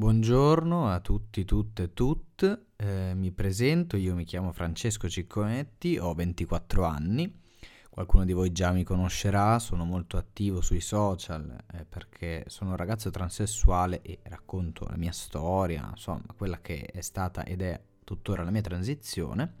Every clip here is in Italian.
Buongiorno a tutti, tutte e tutte, eh, mi presento, io mi chiamo Francesco Cicconetti, ho 24 anni, qualcuno di voi già mi conoscerà, sono molto attivo sui social eh, perché sono un ragazzo transessuale e racconto la mia storia, insomma quella che è stata ed è tuttora la mia transizione.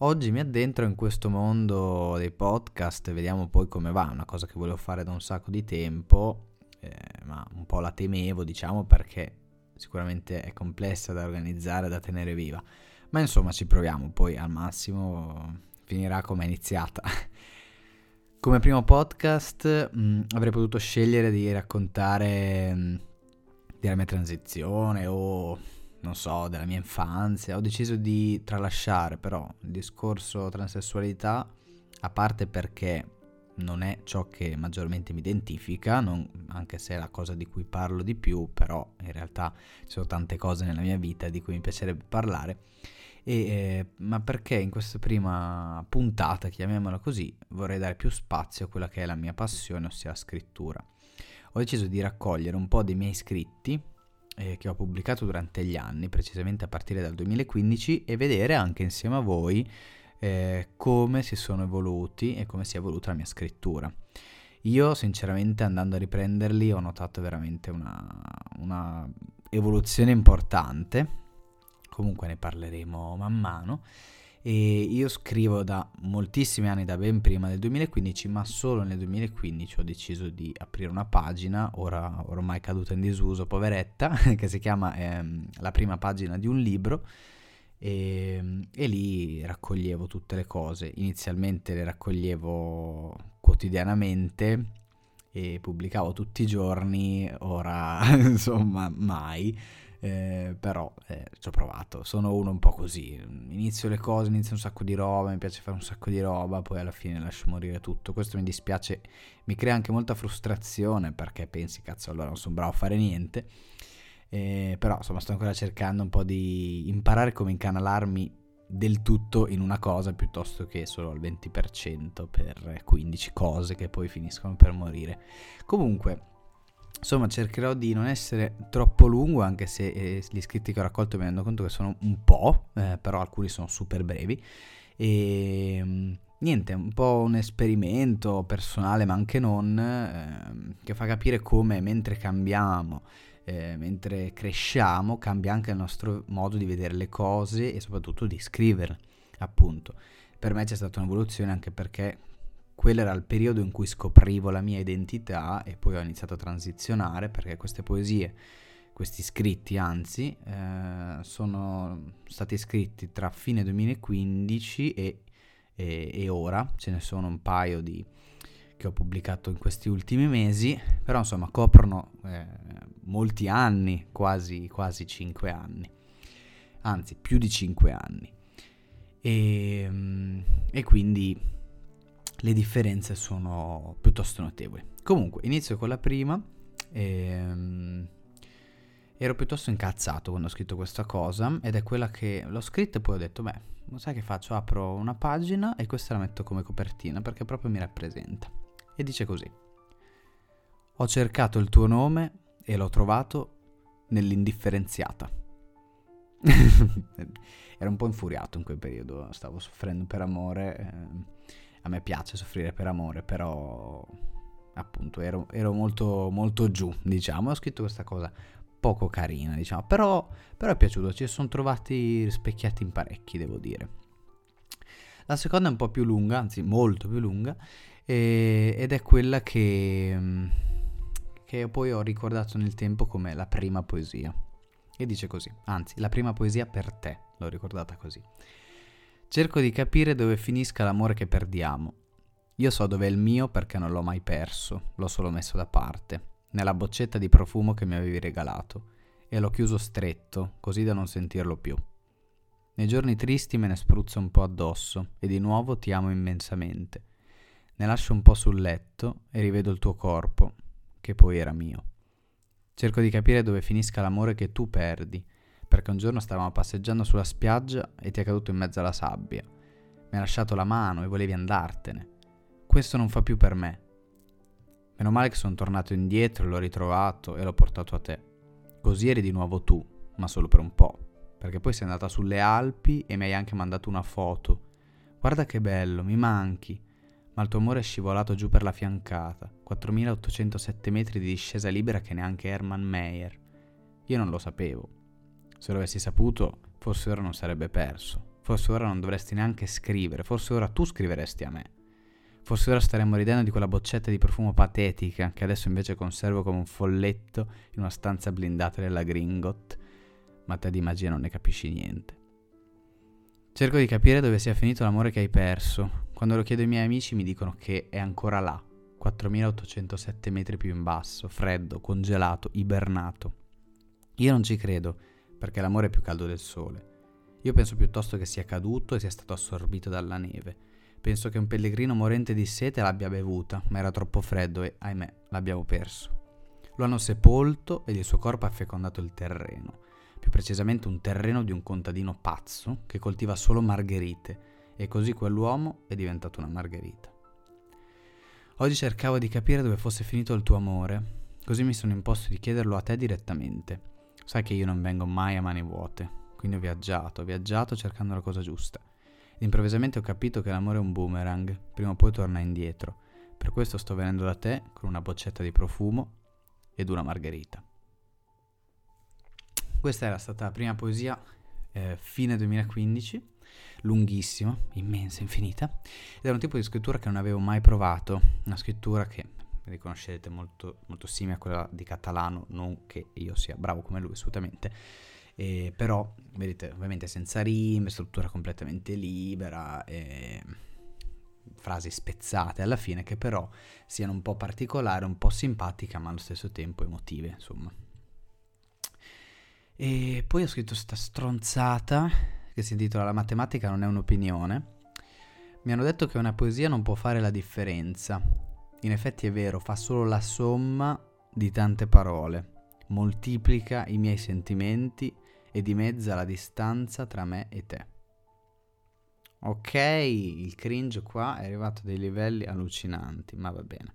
Oggi mi addentro in questo mondo dei podcast, vediamo poi come va, una cosa che volevo fare da un sacco di tempo, eh, ma un po' la temevo, diciamo, perché sicuramente è complessa da organizzare, da tenere viva. Ma insomma ci proviamo, poi al massimo finirà come è iniziata. come primo podcast mh, mm, avrei potuto scegliere di raccontare mh, mm, della mia transizione o non so, della mia infanzia. Ho deciso di tralasciare però il discorso transessualità, a parte perché non è ciò che maggiormente mi identifica, non, anche se è la cosa di cui parlo di più, però in realtà ci sono tante cose nella mia vita di cui mi piacerebbe parlare. E, eh, ma perché in questa prima puntata, chiamiamola così, vorrei dare più spazio a quella che è la mia passione, ossia la scrittura. Ho deciso di raccogliere un po' dei miei scritti eh, che ho pubblicato durante gli anni, precisamente a partire dal 2015, e vedere anche insieme a voi eh, come si sono evoluti e come si è evoluta la mia scrittura. Io sinceramente andando a riprenderli ho notato veramente una, una evoluzione importante, comunque ne parleremo man mano. E io scrivo da moltissimi anni, da ben prima del 2015, ma solo nel 2015 ho deciso di aprire una pagina, ora ormai caduta in disuso, poveretta, che si chiama ehm, La prima pagina di un libro, e, e, lì raccoglievo tutte le cose. Inizialmente le raccoglievo quotidianamente e pubblicavo tutti i giorni, ora insomma mai. Eh, però eh, ci ho provato, sono uno un po' così, inizio le cose, inizio un sacco di roba, mi piace fare un sacco di roba, poi alla fine lascio morire tutto, questo mi dispiace, mi crea anche molta frustrazione perché pensi cazzo allora non sono bravo a fare niente eh, però insomma sto ancora cercando un po' di imparare come incanalarmi del tutto in una cosa piuttosto che solo al 20% per 15 cose che poi finiscono per morire. Comunque, insomma, cercherò di non essere troppo lungo, anche se eh, gli iscritti che ho raccolto mi rendo conto che sono un po', eh, però alcuni sono super brevi. E ehm, niente, un po' un esperimento personale, ma anche non, eh, che fa capire come mentre cambiamo eh, mentre cresciamo cambia anche il nostro modo di vedere le cose e soprattutto di scriverle, appunto. Per me c'è stata un'evoluzione anche perché quello era il periodo in cui scoprivo la mia identità e poi ho iniziato a transizionare perché queste poesie, questi scritti anzi, eh, sono stati scritti tra fine 2015 e, e, e ora, ce ne sono un paio di che ho pubblicato in questi ultimi mesi, però insomma coprono eh, molti anni, quasi, quasi 5 anni, anzi più di 5 anni. E, ehm, e quindi le differenze sono piuttosto notevoli. Comunque, inizio con la prima. E, um, ero piuttosto incazzato quando ho scritto questa cosa ed è quella che l'ho scritta e poi ho detto, beh, sai che faccio? Apro una pagina e questa la metto come copertina perché proprio mi rappresenta e dice così. Ho cercato il tuo nome e l'ho trovato nell'indifferenziata. Ero un po' infuriato in quel periodo, stavo soffrendo per amore. Eh, a me piace soffrire per amore, però appunto ero, ero molto, molto giù, diciamo. Ho scritto questa cosa poco carina, diciamo, però, però è piaciuto, ci sono trovati rispecchiati in parecchi, devo dire. La seconda è un po' più lunga, anzi molto più lunga, e, ed è quella che, mm, che poi ho ricordato nel tempo come la prima poesia. E dice così, anzi, la prima poesia per te, l'ho ricordata così. Cerco di capire dove finisca l'amore che perdiamo. Io so dove è il mio perché non l'ho mai perso, l'ho solo messo da parte, nella boccetta di profumo che mi avevi regalato, e l'ho chiuso stretto, così da non sentirlo più. Nei giorni tristi me ne spruzzo un po' addosso, e di nuovo ti amo immensamente ne lascio un po' sul letto e rivedo il tuo corpo, che poi era mio. Cerco di capire dove finisca l'amore che tu perdi, perché un giorno stavamo passeggiando sulla spiaggia e ti è caduto in mezzo alla sabbia. Mi hai lasciato la mano e volevi andartene. Questo non fa più per me. Meno male che sono tornato indietro, l'ho ritrovato e l'ho portato a te. Così eri di nuovo tu, ma solo per un po', perché poi sei andata sulle Alpi e mi hai anche mandato una foto. Guarda che bello, mi manchi. Ma il tuo amore è scivolato giù per la fiancata, 4807 metri di discesa libera che neanche Hermann Meyer. Io non lo sapevo. Se lo avessi saputo, forse ora non sarebbe perso. Forse ora non dovresti neanche scrivere, forse ora tu scriveresti a me. Forse ora staremmo ridendo di quella boccetta di profumo patetica che adesso invece conservo come un folletto in una stanza blindata della Gringot, ma te di magia non ne capisci niente. Cerco di capire dove sia finito l'amore che hai perso. Quando lo chiedo ai miei amici mi dicono che è ancora là, 4807 metri più in basso, freddo, congelato, ibernato. Io non ci credo, perché l'amore è più caldo del sole. Io penso piuttosto che sia caduto e sia stato assorbito dalla neve Penso che un pellegrino morente di sete l'abbia bevuta, ma era troppo freddo e, ahimè, l'abbiamo perso. Lo hanno sepolto ed il suo corpo ha fecondato il terreno, più precisamente un terreno di un contadino pazzo che coltiva solo margherite, e così quell'uomo è diventato una margherita. Oggi cercavo di capire dove fosse finito il tuo amore, così mi sono imposto di chiederlo a te direttamente. Sai che io non vengo mai a mani vuote, quindi ho viaggiato, ho viaggiato cercando la cosa giusta. Improvvisamente ho capito che l'amore è un boomerang, prima o poi torna indietro. Per questo sto venendo da te con una boccetta di profumo ed una margherita. Questa era stata la prima poesia, eh, fine 2015, lunghissima, immensa, infinita, ed era un tipo di scrittura che non avevo mai provato, una scrittura che riconoscerete molto, molto simile a quella di Catalano, non che io sia bravo come lui assolutamente, eh, però vedete ovviamente senza rime, struttura completamente libera, eh, frasi spezzate alla fine che però siano un po' particolari, un po' simpatiche ma allo stesso tempo emotive insomma. E poi ho scritto questa stronzata che si intitola La matematica non è un'opinione. Mi hanno detto che una poesia non può fare la differenza. In effetti è vero, fa solo la somma di tante parole, moltiplica i miei sentimenti e dimezza la distanza tra me e te. Ok, il cringe qua è arrivato a dei livelli allucinanti, ma va bene.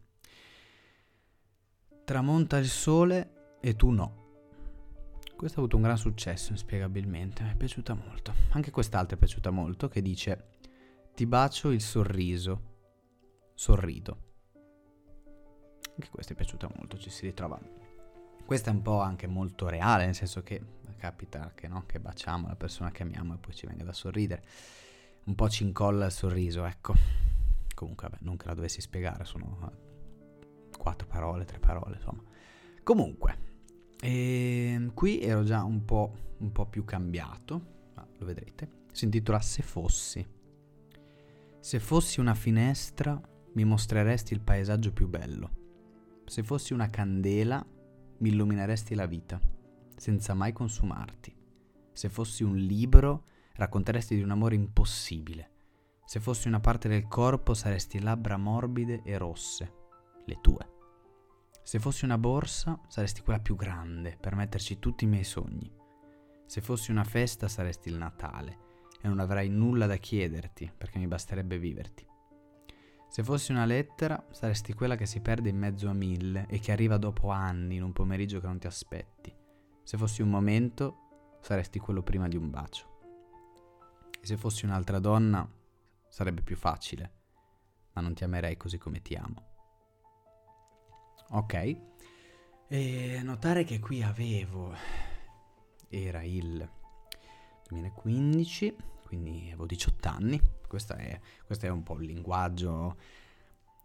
Tramonta il sole e tu no. Questo ha avuto un gran successo, inspiegabilmente, mi è piaciuta molto. Anche quest'altra è piaciuta molto, che dice Ti bacio il sorriso, sorrido. Anche questa è piaciuta molto, ci si ritrova. Questa è un po' anche molto reale, nel senso che capita che, no? che baciamo la persona che amiamo e poi ci venga da sorridere. Un po' ci incolla il sorriso, ecco. Comunque, vabbè, non che la dovessi spiegare, sono quattro parole, tre parole, insomma. Comunque, ehm, qui ero già un po', un po' più cambiato, ma lo vedrete. Si intitola Se fossi. Se fossi una finestra, mi mostreresti il paesaggio più bello. Se fossi una candela, mi illumineresti la vita senza mai consumarti. Se fossi un libro, racconteresti di un amore impossibile. Se fossi una parte del corpo, saresti labbra morbide e rosse, le tue. Se fossi una borsa, saresti quella più grande per metterci tutti i miei sogni. Se fossi una festa, saresti il Natale e non avrei nulla da chiederti perché mi basterebbe viverti. Se fossi una lettera, saresti quella che si perde in mezzo a mille e che arriva dopo anni in un pomeriggio che non ti aspetti. Se fossi un momento, saresti quello prima di un bacio. E se fossi un'altra donna, sarebbe più facile, ma non ti amerei così come ti amo. Ok, e notare che qui avevo, era il 2015, quindi avevo 18 anni, questo è, questo è un po' il linguaggio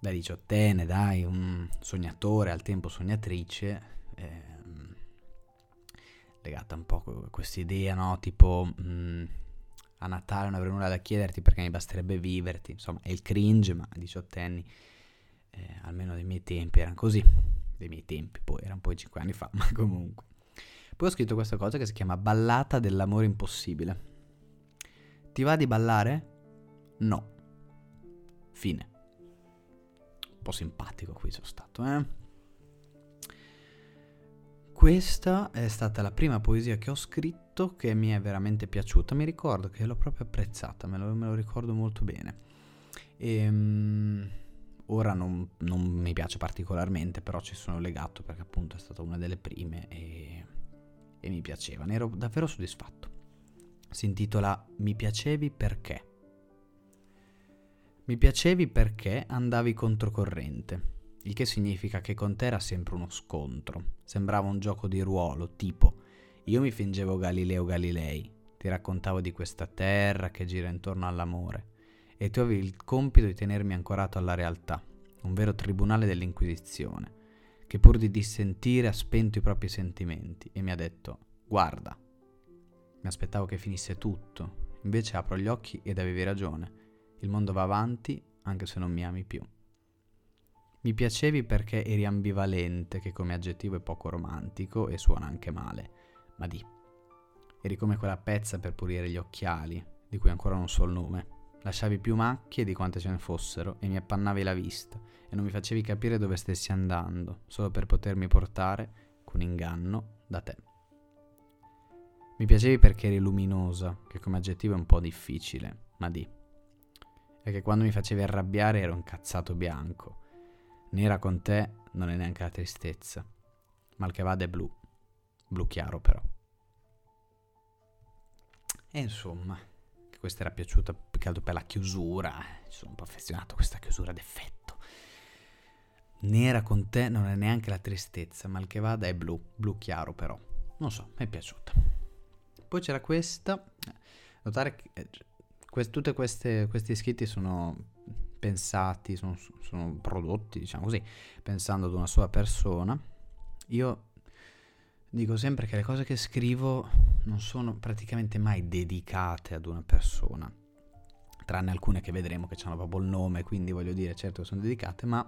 da diciottenne, dai, un sognatore, al tempo sognatrice. Eh, legata un po' a questa idea, no? Tipo mh, mm, a Natale non avrei nulla da chiederti perché mi basterebbe viverti, insomma è il cringe, ma a 18 anni, eh, almeno dei miei tempi, erano così, dei miei tempi, poi erano poi 5 anni fa, ma comunque. Poi ho scritto questa cosa che si chiama Ballata dell'amore impossibile. Ti va di ballare? No. Fine. Un po' simpatico qui sono stato, eh? Questa è stata la prima poesia che ho scritto che mi è veramente piaciuta. Mi ricordo che l'ho proprio apprezzata, me lo, me lo ricordo molto bene. E, um, ora non, non, mi piace particolarmente, però ci sono legato perché appunto è stata una delle prime e e mi piaceva, ne ero davvero soddisfatto. Si intitola Mi piacevi perché? Mi piacevi perché andavi controcorrente, il che significa che con te era sempre uno scontro, sembrava un gioco di ruolo, tipo io mi fingevo Galileo Galilei, ti raccontavo di questa terra che gira intorno all'amore, e tu avevi il compito di tenermi ancorato alla realtà, un vero tribunale dell'Inquisizione, che pur di dissentire ha spento i propri sentimenti e mi ha detto guarda. Mi aspettavo che finisse tutto, invece apro gli occhi ed avevi ragione. Il mondo va avanti anche se non mi ami più. Mi piacevi perché eri ambivalente, che come aggettivo è poco romantico e suona anche male, ma di. Eri come quella pezza per pulire gli occhiali, di cui ancora non so il nome. Lasciavi più macchie di quante ce ne fossero e mi appannavi la vista e non mi facevi capire dove stessi andando, solo per potermi portare, con inganno, da te. Mi piacevi perché eri luminosa, che come aggettivo è un po' difficile, ma di. E che quando mi facevi arrabbiare ero incazzato bianco. Nera con te non è neanche la tristezza. Mal che vada è blu. Blu chiaro però. E insomma, che questa era piaciuta più che altro per la chiusura. Ci sono un po' affezionato a questa chiusura d'effetto. Nera con te non è neanche la tristezza, mal che vada è blu. Blu chiaro però. Non so, mi è piaciuta. Poi c'era questa. Notare che eh, quest- tutti questi scritti sono pensati, sono, sono prodotti, diciamo così, pensando ad una sola persona. Io dico sempre che le cose che scrivo non sono praticamente mai dedicate ad una persona, tranne alcune che vedremo che hanno proprio il nome, quindi voglio dire, certo che sono dedicate, ma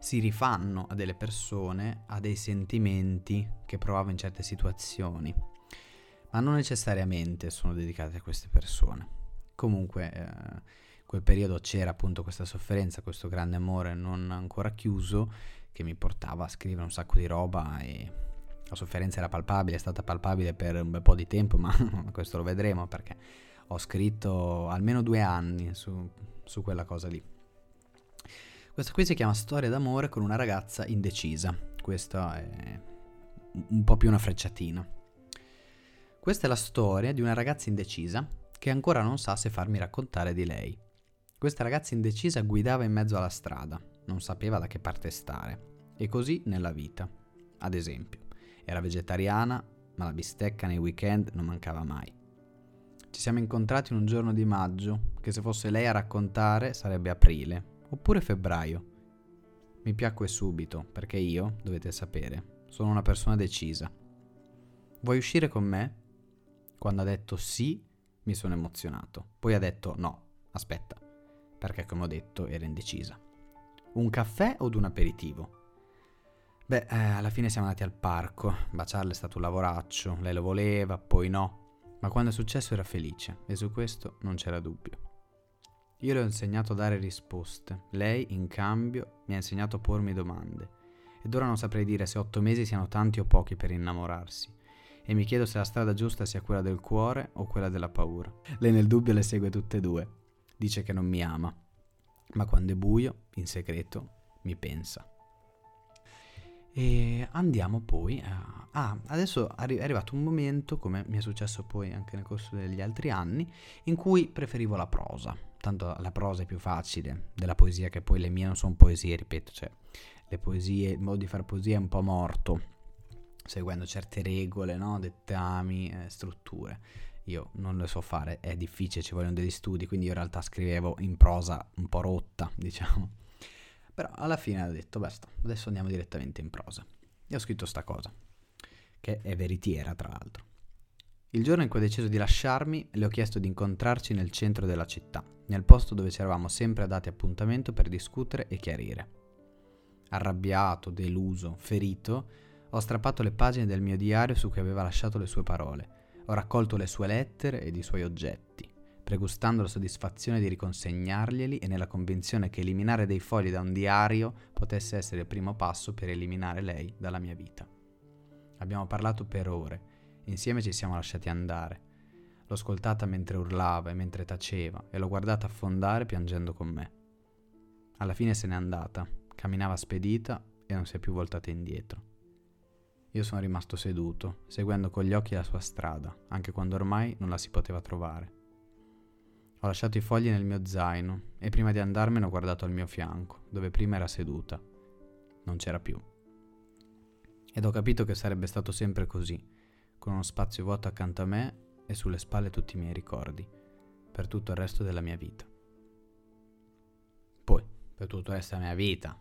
si rifanno a delle persone, a dei sentimenti che provavo in certe situazioni, ma non necessariamente sono dedicate a queste persone. Comunque, eh, quel periodo c'era appunto questa sofferenza, questo grande amore non ancora chiuso che mi portava a scrivere un sacco di roba e la sofferenza era palpabile, è stata palpabile per un bel po' di tempo, ma questo lo vedremo perché ho scritto almeno due anni su, su quella cosa lì. Questa qui si chiama Storia d'amore con una ragazza indecisa. Questa è un po' più una frecciatina. Questa è la storia di una ragazza indecisa che ancora non sa se farmi raccontare di lei. Questa ragazza indecisa guidava in mezzo alla strada, non sapeva da che parte stare. E così nella vita. Ad esempio, era vegetariana, ma la bistecca nei weekend non mancava mai. Ci siamo incontrati in un giorno di maggio, che se fosse lei a raccontare sarebbe aprile, oppure febbraio. Mi piacque subito, perché io, dovete sapere, sono una persona decisa. Vuoi uscire con me? Quando ha detto sì, mi sono emozionato. Poi ha detto no, aspetta, perché come ho detto era indecisa. Un caffè o un aperitivo? Beh, eh, alla fine siamo andati al parco, baciarle è stato un lavoraccio, lei lo voleva, poi no, ma quando è successo era felice. E su questo non c'era dubbio. Io le ho insegnato a dare risposte, lei in cambio mi ha insegnato a pormi domande. Ed ora non saprei dire se otto mesi siano tanti o pochi per innamorarsi. E mi chiedo se la strada giusta sia quella del cuore o quella della paura. Lei nel dubbio le segue tutte e due. Dice che non mi ama, ma quando è buio, in segreto, mi pensa. E andiamo poi a... Ah, adesso è arrivato un momento, come mi è successo poi anche nel corso degli altri anni, in cui preferivo la prosa. Tanto la prosa è più facile della poesia, che poi le mie non sono poesie, ripeto, cioè le poesie, il modo di fare poesia è un po' morto, seguendo certe regole, no? dettami, eh, strutture io non le so fare, è difficile, ci vogliono degli studi, quindi io in realtà scrivevo in prosa un po' rotta, diciamo. Però alla fine ho detto, basta, adesso andiamo direttamente in prosa. E ho scritto sta cosa, che è veritiera tra l'altro. Il giorno in cui ho deciso di lasciarmi, le ho chiesto di incontrarci nel centro della città, nel posto dove ci eravamo sempre dati appuntamento per discutere e chiarire. Arrabbiato, deluso, ferito, ho strappato le pagine del mio diario su cui aveva lasciato le sue parole ho raccolto le sue lettere ed i suoi oggetti, pregustando la soddisfazione di riconsegnarglieli e nella convinzione che eliminare dei fogli da un diario potesse essere il primo passo per eliminare lei dalla mia vita. Abbiamo parlato per ore, insieme ci siamo lasciati andare. L'ho ascoltata mentre urlava e mentre taceva e l'ho guardata affondare piangendo con me. Alla fine se n'è andata, camminava spedita e non si è più voltata indietro. Io sono rimasto seduto, seguendo con gli occhi la sua strada, anche quando ormai non la si poteva trovare. Ho lasciato i fogli nel mio zaino e prima di andarmene ho guardato al mio fianco, dove prima era seduta. Non c'era più. Ed ho capito che sarebbe stato sempre così, con uno spazio vuoto accanto a me e sulle spalle tutti i miei ricordi, per tutto il resto della mia vita. Poi, per tutto il resto della mia vita,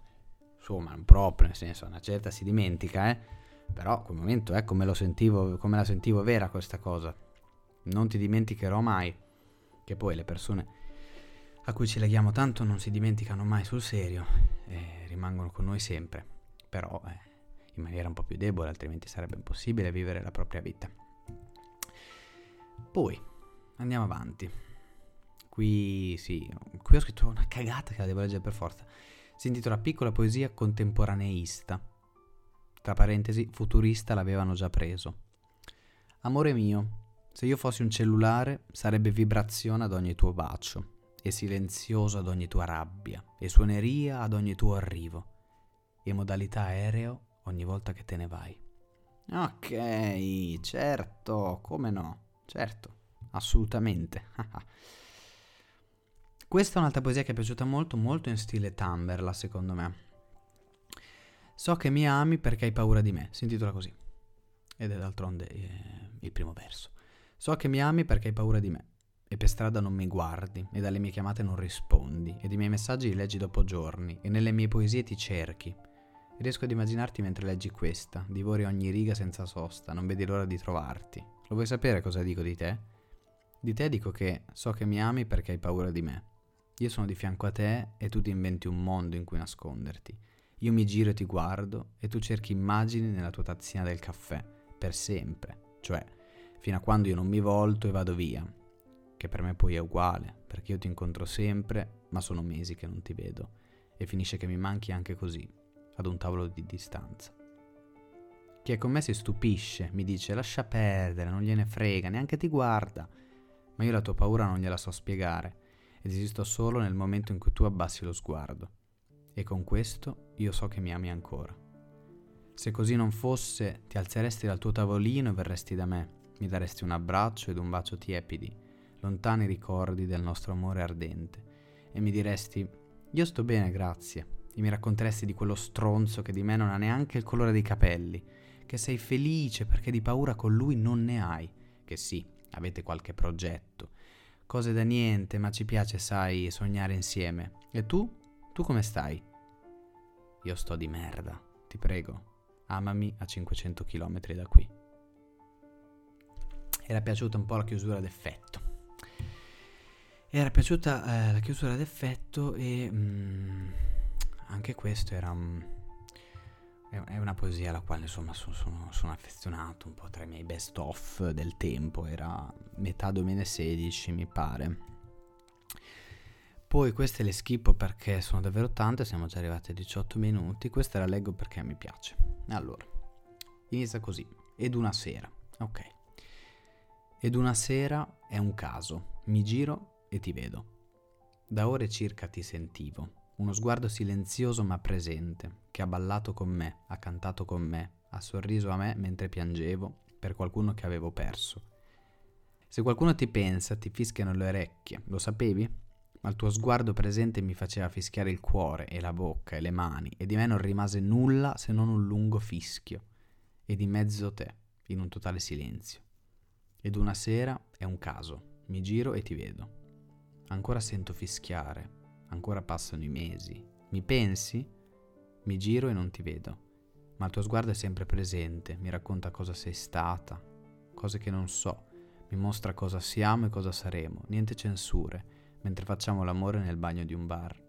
insomma, non proprio, nel senso, una certa si dimentica, eh? Però quel momento, eh, come, come la sentivo vera questa cosa. Non ti dimenticherò mai che poi le persone a cui ci leghiamo tanto non si dimenticano mai sul serio e rimangono con noi sempre, però eh, in maniera un po' più debole, altrimenti sarebbe impossibile vivere la propria vita. Poi andiamo avanti. Qui sì, qui ho scritto una cagata che la devo leggere per forza. Si intitola Piccola poesia contemporaneista. Tra parentesi, futurista l'avevano già preso. Amore mio, se io fossi un cellulare, sarebbe vibrazione ad ogni tuo bacio, e silenzioso ad ogni tua rabbia, e suoneria ad ogni tuo arrivo, e modalità aereo ogni volta che te ne vai. Ok, certo, come no, certo, assolutamente. Questa è un'altra poesia che è piaciuta molto, molto in stile Tumberla, secondo me. So che mi ami perché hai paura di me, si intitola così. Ed è d'altronde eh, il primo verso. So che mi ami perché hai paura di me. E per strada non mi guardi, e dalle mie chiamate non rispondi, ed i miei messaggi li leggi dopo giorni, e nelle mie poesie ti cerchi. Riesco ad immaginarti mentre leggi questa, divori ogni riga senza sosta, non vedi l'ora di trovarti. Lo vuoi sapere cosa dico di te? Di te dico che so che mi ami perché hai paura di me. Io sono di fianco a te e tu ti inventi un mondo in cui nasconderti. Io mi giro e ti guardo e tu cerchi immagini nella tua tazzina del caffè, per sempre, cioè fino a quando io non mi volto e vado via, che per me poi è uguale, perché io ti incontro sempre, ma sono mesi che non ti vedo, e finisce che mi manchi anche così, ad un tavolo di distanza. Chi è con me si stupisce, mi dice lascia perdere, non gliene frega, neanche ti guarda, ma io la tua paura non gliela so spiegare, ed esisto solo nel momento in cui tu abbassi lo sguardo, e con questo io so che mi ami ancora. Se così non fosse, ti alzeresti dal tuo tavolino e verresti da me, mi daresti un abbraccio ed un bacio tiepidi, lontani ricordi del nostro amore ardente, e mi diresti, io sto bene, grazie, e mi racconteresti di quello stronzo che di me non ha neanche il colore dei capelli, che sei felice perché di paura con lui non ne hai, che sì, avete qualche progetto, cose da niente, ma ci piace, sai, sognare insieme. E tu? Tu come stai? Io sto di merda, ti prego, amami a 500 km da qui era piaciuta un po' la chiusura d'effetto. Era piaciuta eh, la chiusura d'effetto e mm, anche questo era un, è una poesia alla quale insomma sono, sono, sono, affezionato, un po' tra i miei best of del tempo, era metà 2016 mi pare. Poi queste le schippo perché sono davvero tante, siamo già arrivati a 18 minuti, questa la leggo perché mi piace. Allora, inizia così, ed una sera, ok. Ed una sera è un caso, mi giro e ti vedo. Da ore circa ti sentivo, uno sguardo silenzioso ma presente, che ha ballato con me, ha cantato con me, ha sorriso a me mentre piangevo per qualcuno che avevo perso. Se qualcuno ti pensa, ti fischiano le orecchie, lo sapevi? Ma il tuo sguardo presente mi faceva fischiare il cuore e la bocca e le mani, e di me non rimase nulla se non un lungo fischio, e di mezzo te, in un totale silenzio. Ed una sera è un caso, mi giro e ti vedo. Ancora sento fischiare, ancora passano i mesi. Mi pensi? Mi giro e non ti vedo. Ma il tuo sguardo è sempre presente, mi racconta cosa sei stata, cose che non so, mi mostra cosa siamo e cosa saremo, niente censure, mentre facciamo l'amore nel bagno di un bar.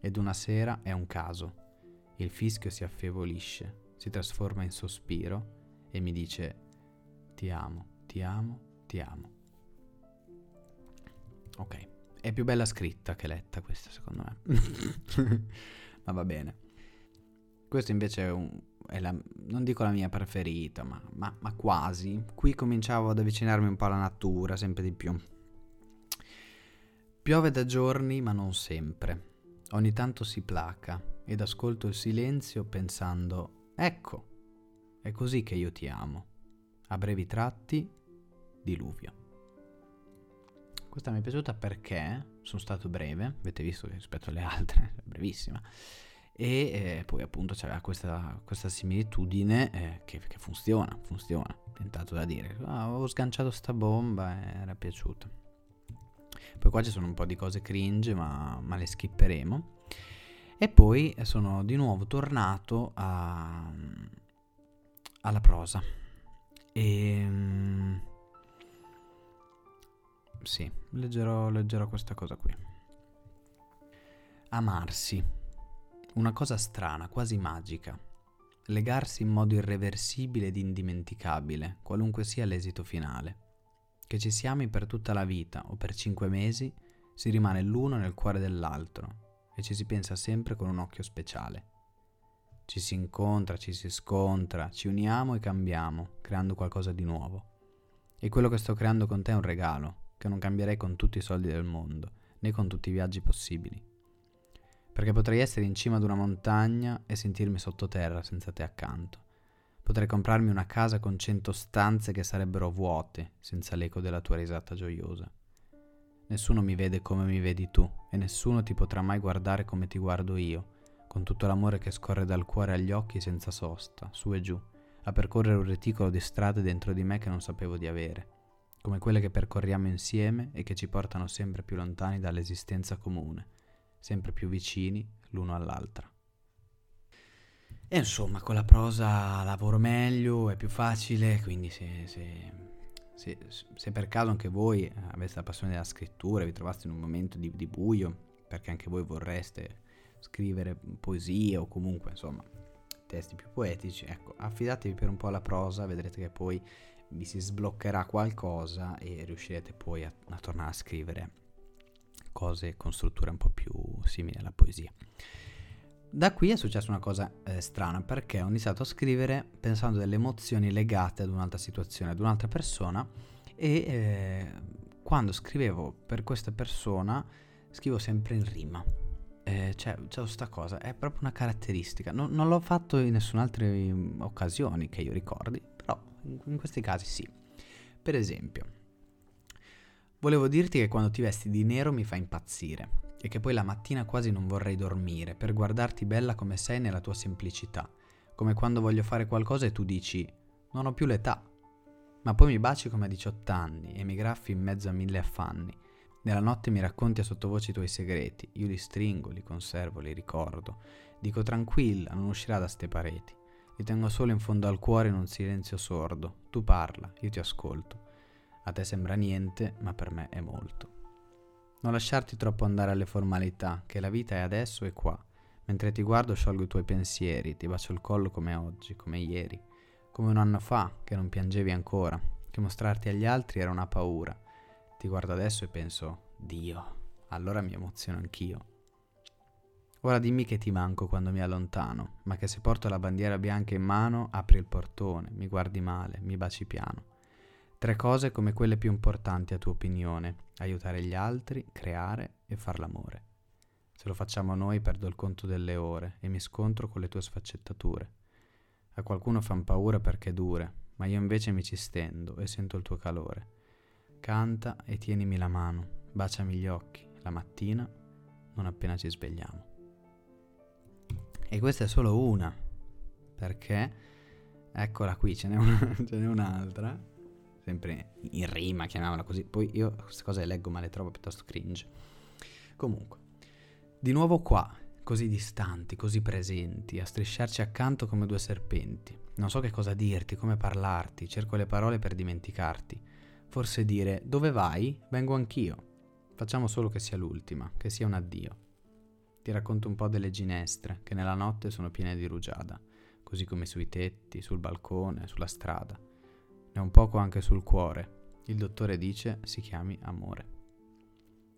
Ed una sera è un caso. Il fischio si affievolisce, si trasforma in sospiro e mi dice ti amo ti amo, ti amo. Ok, è più bella scritta che letta questa secondo me. ma va bene. Questo invece è, un, è la, non dico la mia preferita, ma, ma, ma quasi. Qui cominciavo ad avvicinarmi un po' alla natura, sempre di più. Piove da giorni, ma non sempre. Ogni tanto si placa ed ascolto il silenzio pensando, ecco, È così che io ti amo. A brevi tratti, diluvio. Questa mi è piaciuta perché sono stato breve, avete visto che rispetto alle altre brevissima, e eh, poi appunto c'era questa, questa similitudine eh, che, che, funziona, funziona, tentato da dire, ah, avevo sganciato sta bomba e era piaciuta. Poi qua ci sono un po' di cose cringe ma, ma le skipperemo. E poi sono di nuovo tornato a, alla prosa. E... Sì, leggerò, leggerò questa cosa qui. Amarsi. Una cosa strana, quasi magica. Legarsi in modo irreversibile ed indimenticabile, qualunque sia l'esito finale. Che ci si ami per tutta la vita o per cinque mesi, si rimane l'uno nel cuore dell'altro e ci si pensa sempre con un occhio speciale. Ci si incontra, ci si scontra, ci uniamo e cambiamo, creando qualcosa di nuovo. E quello che sto creando con te è un regalo, che non cambierei con tutti i soldi del mondo, né con tutti i viaggi possibili. Perché potrei essere in cima ad una montagna e sentirmi sottoterra senza te accanto. Potrei comprarmi una casa con cento stanze che sarebbero vuote, senza l'eco della tua risata gioiosa. Nessuno mi vede come mi vedi tu e nessuno ti potrà mai guardare come ti guardo io, con tutto l'amore che scorre dal cuore agli occhi senza sosta, su e giù, a percorrere un reticolo di strade dentro di me che non sapevo di avere come quelle che percorriamo insieme e che ci portano sempre più lontani dall'esistenza comune, sempre più vicini l'uno all'altra. E insomma, con la prosa lavoro meglio, è più facile, quindi se, se, se, se per caso anche voi aveste la passione della scrittura, vi trovaste in un momento di, di buio, perché anche voi vorreste scrivere poesie o comunque, insomma, testi più poetici, ecco, affidatevi per un po' alla prosa, vedrete che poi vi si sbloccherà qualcosa e riuscirete poi a, a tornare a scrivere cose con strutture un po' più simili alla poesia. Da qui è successa una cosa eh, strana perché ho iniziato a scrivere pensando delle emozioni legate ad un'altra situazione, ad un'altra persona e eh, quando scrivevo per questa persona scrivo sempre in rima. Eh, cioè, c'è questa cosa, è proprio una caratteristica. Non, non l'ho fatto in nessuna altra occasione che io ricordi, in questi casi sì. Per esempio, volevo dirti che quando ti vesti di nero mi fa impazzire e che poi la mattina quasi non vorrei dormire per guardarti bella come sei nella tua semplicità, come quando voglio fare qualcosa e tu dici non ho più l'età, ma poi mi baci come a 18 anni e mi graffi in mezzo a mille affanni. Nella notte mi racconti a sottovoce i tuoi segreti, io li stringo, li conservo, li ricordo. Dico tranquilla, non uscirà da ste pareti. Li tengo solo in fondo al cuore in un silenzio sordo. Tu parla, io ti ascolto. A te sembra niente, ma per me è molto. Non lasciarti troppo andare alle formalità, che la vita è adesso e qua. Mentre ti guardo sciolgo i tuoi pensieri, ti bacio il collo come oggi, come ieri, come un anno fa, che non piangevi ancora, che mostrarti agli altri era una paura. Ti guardo adesso e penso, Dio, allora mi emoziono anch'io. Ora dimmi che ti manco quando mi allontano, ma che se porto la bandiera bianca in mano apri il portone, mi guardi male, mi baci piano. Tre cose come quelle più importanti a tua opinione, aiutare gli altri, creare e far l'amore. Se lo facciamo noi perdo il conto delle ore e mi scontro con le tue sfaccettature. A qualcuno fan paura perché dure, ma io invece mi ci stendo e sento il tuo calore. Canta e tienimi la mano, baciami gli occhi, la mattina, non appena ci svegliamo. E questa è solo una, perché eccola qui, ce n'è, una, ce n'è un'altra, sempre in rima, chiamiamola così. Poi io queste cose le leggo ma le trovo piuttosto cringe. Comunque, di nuovo qua, così distanti, così presenti, a strisciarci accanto come due serpenti. Non so che cosa dirti, come parlarti, cerco le parole per dimenticarti. Forse dire dove vai? Vengo anch'io. Facciamo solo che sia l'ultima, che sia un addio. Ti racconto un po' delle ginestre che nella notte sono piene di rugiada, così come sui tetti, sul balcone, sulla strada. Ne un poco anche sul cuore. Il dottore dice si chiami amore.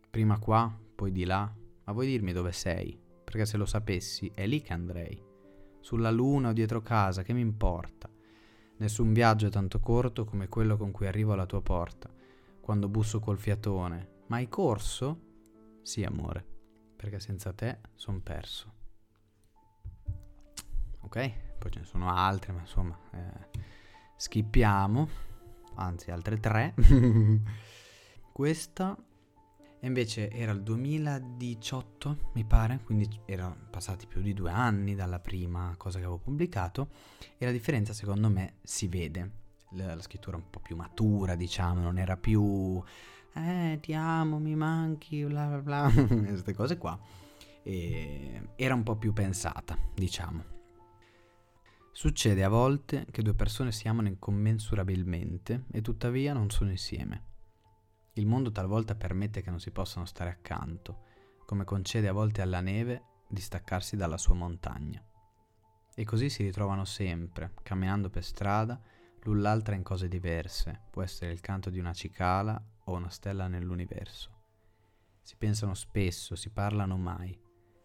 Prima qua, poi di là, ma vuoi dirmi dove sei? Perché se lo sapessi è lì che andrei. Sulla luna o dietro casa, che mi importa? Nessun viaggio è tanto corto come quello con cui arrivo alla tua porta, quando busso col fiatone. Ma hai corso? Sì, amore perché senza te son perso. Ok? poi ce ne sono altre, ma insomma, eh, schippiamo, anzi altre tre. Questa invece era il 2018, mi pare, quindi erano passati più di due anni dalla prima cosa che avevo pubblicato e la differenza secondo me si vede. La, la scrittura un po' più matura, diciamo, non era più eh, ti amo, mi manchi, bla bla bla, queste cose qua. E era un po' più pensata, diciamo. Succede a volte che due persone si amano incommensurabilmente e tuttavia non sono insieme. Il mondo talvolta permette che non si possano stare accanto, come concede a volte alla neve di staccarsi dalla sua montagna. E così si ritrovano sempre, camminando per strada, l'un l'altra in cose diverse, può essere il canto di una cicala o una stella nell'universo. Si pensano spesso, si parlano mai,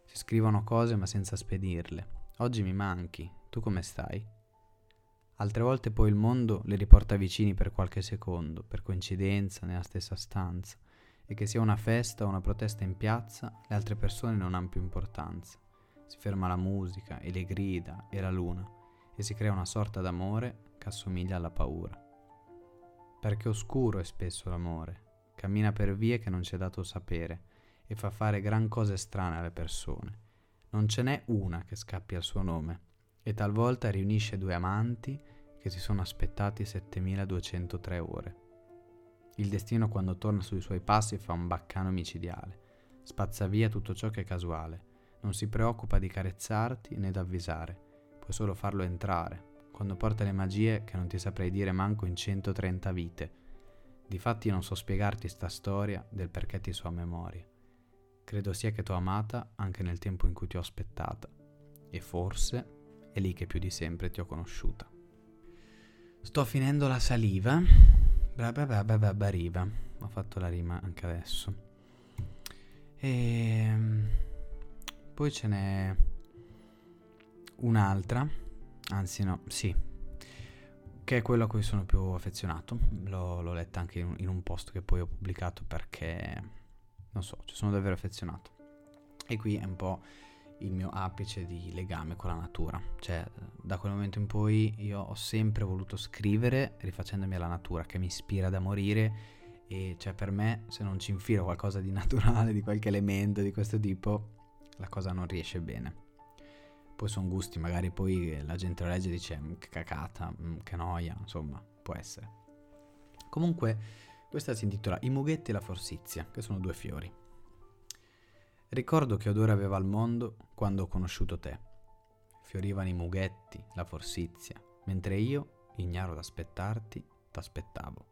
si scrivono cose ma senza spedirle. Oggi mi manchi, tu come stai? Altre volte poi il mondo le riporta vicini per qualche secondo, per coincidenza, nella stessa stanza, e che sia una festa o una protesta in piazza, le altre persone non hanno più importanza. Si ferma la musica e le grida e la luna, e si crea una sorta d'amore che assomiglia alla paura perché oscuro è spesso l'amore, cammina per vie che non ci è dato sapere e fa fare gran cose strane alle persone. Non ce n'è una che scappi al suo nome e talvolta riunisce due amanti che si sono aspettati 7203 ore. Il destino quando torna sui suoi passi fa un baccano micidiale, spazza via tutto ciò che è casuale, non si preoccupa di carezzarti né d'avvisare, puoi solo farlo entrare, quando porta le magie che non ti saprei dire manco in 130 vite. Difatti non so spiegarti sta storia del perché ti so a memoria. Credo sia che t'ho amata anche nel tempo in cui ti ho aspettata. E forse è lì che più di sempre ti ho conosciuta. Sto finendo la saliva. Bariva. Ho fatto la rima anche adesso. E ehm, poi ce n'è un'altra Anzi no, sì. Che è quello a cui sono più affezionato. L'ho, l'ho letta anche in, in, un post che poi ho pubblicato perché, non so, ci sono davvero affezionato. E qui è un po' il mio apice di legame con la natura. Cioè, da quel momento in poi io ho sempre voluto scrivere rifacendomi alla natura, che mi ispira da morire. E cioè, per me, se non ci infilo qualcosa di naturale, di qualche elemento di questo tipo, la cosa non riesce bene. Poi sono gusti, magari poi la gente lo legge e dice mm, che cacata, mm, che noia, insomma, può essere. Comunque, questa si intitola I mughetti e la forsizia, che sono due fiori. Ricordo che odore aveva il mondo quando ho conosciuto te. Fiorivano i mughetti, la forsizia, mentre io, ignaro d'aspettarti, t'aspettavo.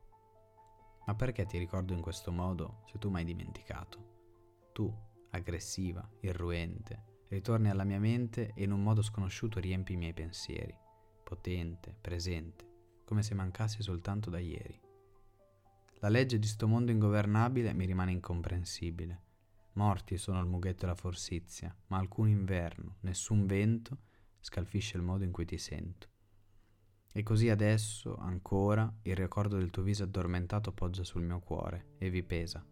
Ma perché ti ricordo in questo modo se tu m'hai dimenticato? Tu, aggressiva, irruente, ritorni alla mia mente e in un modo sconosciuto riempi i miei pensieri, potente, presente, come se mancassi soltanto da ieri. La legge di sto mondo ingovernabile mi rimane incomprensibile. Morti sono il mughetto e la forsizia, ma alcun inverno, nessun vento scalfisce il modo in cui ti sento. E così adesso, ancora, il ricordo del tuo viso addormentato poggia sul mio cuore e vi pesa,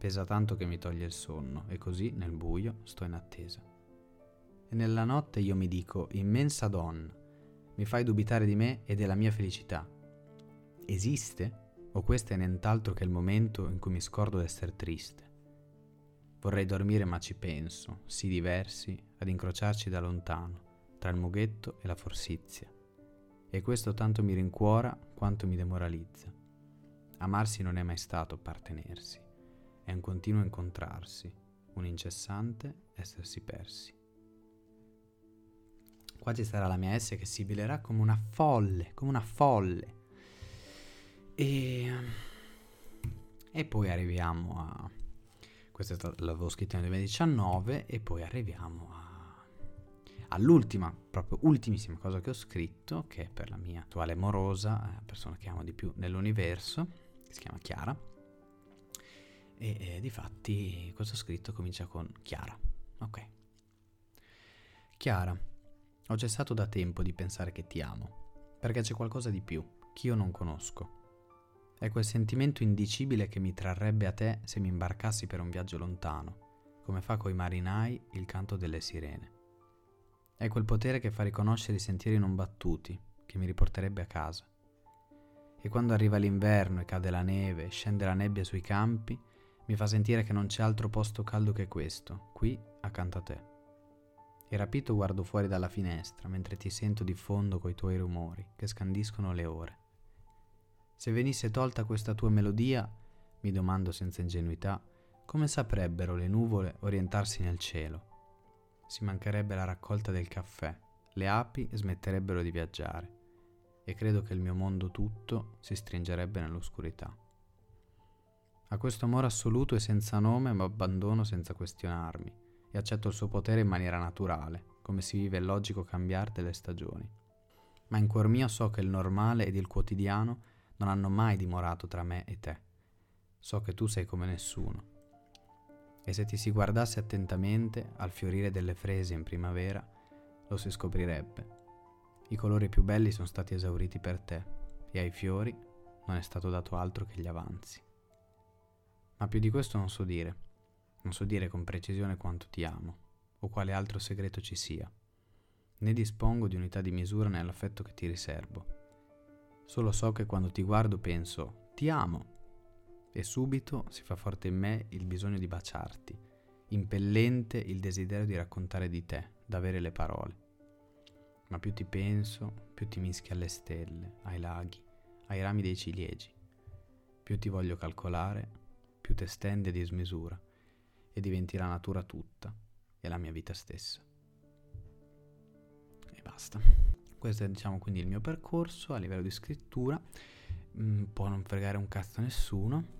Pesa tanto che mi toglie il sonno e così nel buio sto in attesa. E nella notte io mi dico, immensa donna, mi fai dubitare di me e della mia felicità. Esiste? O questo è nient'altro che il momento in cui mi scordo d'essere triste? Vorrei dormire ma ci penso, sì diversi, ad incrociarci da lontano, tra il mughetto e la forsizia. E questo tanto mi rincuora quanto mi demoralizza. Amarsi non è mai stato appartenersi è un continuo incontrarsi, un incessante essersi persi. Qua ci sarà la mia S che sibilerà come una folle, come una folle. E, e poi arriviamo a... Questo l'avevo scritto nel 2019 e poi arriviamo a, all'ultima, proprio ultimissima cosa che ho scritto, che è per la mia attuale morosa, eh, persona che amo di più nell'universo, che si chiama Chiara e eh, di fatti questo scritto comincia con Chiara. Ok. Chiara, ho cessato da tempo di pensare che ti amo, perché c'è qualcosa di più, che io non conosco. È quel sentimento indicibile che mi trarrebbe a te se mi imbarcassi per un viaggio lontano, come fa coi marinai il canto delle sirene. È quel potere che fa riconoscere i sentieri non battuti, che mi riporterebbe a casa. E quando arriva l'inverno e cade la neve e scende la nebbia sui campi, mi fa sentire che non c'è altro posto caldo che questo, qui accanto a te. E rapito guardo fuori dalla finestra mentre ti sento di fondo coi tuoi rumori che scandiscono le ore. Se venisse tolta questa tua melodia, mi domando senza ingenuità, come saprebbero le nuvole orientarsi nel cielo? Si mancherebbe la raccolta del caffè, le api smetterebbero di viaggiare e credo che il mio mondo tutto si stringerebbe nell'oscurità. A questo amore assoluto e senza nome mi abbandono senza questionarmi e accetto il suo potere in maniera naturale, come si vive il logico cambiare delle stagioni. Ma in cuor mio so che il normale ed il quotidiano non hanno mai dimorato tra me e te. So che tu sei come nessuno. E se ti si guardasse attentamente al fiorire delle fresi in primavera, lo si scoprirebbe. I colori più belli sono stati esauriti per te e ai fiori non è stato dato altro che gli avanzi. Ma più di questo non so dire. Non so dire con precisione quanto ti amo o quale altro segreto ci sia. Né dispongo di unità di misura nell'affetto che ti riservo. Solo so che quando ti guardo penso ti amo e subito si fa forte in me il bisogno di baciarti, impellente il desiderio di raccontare di te, d'avere le parole. Ma più ti penso, più ti mischi alle stelle, ai laghi, ai rami dei ciliegi. Più ti voglio calcolare, più te stendi a dismisura e diventi la natura tutta e la mia vita stessa. E basta. Questo è diciamo quindi il mio percorso a livello di scrittura. Mm, può non fregare un cazzo a nessuno.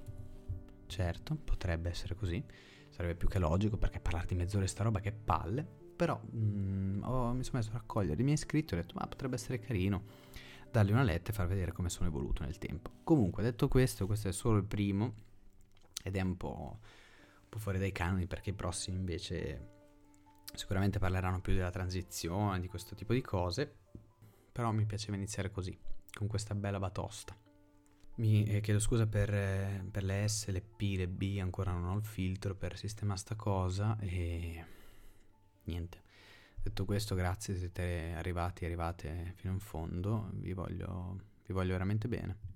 Certo, potrebbe essere così. Sarebbe più che logico perché parlare di mezz'ora sta roba che palle. Però mm, ho, mi sono messo a raccogliere i miei iscritti e ho detto ma potrebbe essere carino dargli una letta e far vedere come sono evoluto nel tempo. Comunque detto questo, questo è solo il primo ed è un po' po' fuori dai canoni perché i prossimi invece sicuramente parleranno più della transizione, di questo tipo di cose, però mi piaceva iniziare così, con questa bella batosta. Mi eh, chiedo scusa per, eh, per, le S, le P, le B, ancora non ho il filtro per sistemare sta cosa e niente. Detto questo, grazie, siete arrivati, arrivate fino in fondo, vi voglio, vi voglio veramente bene.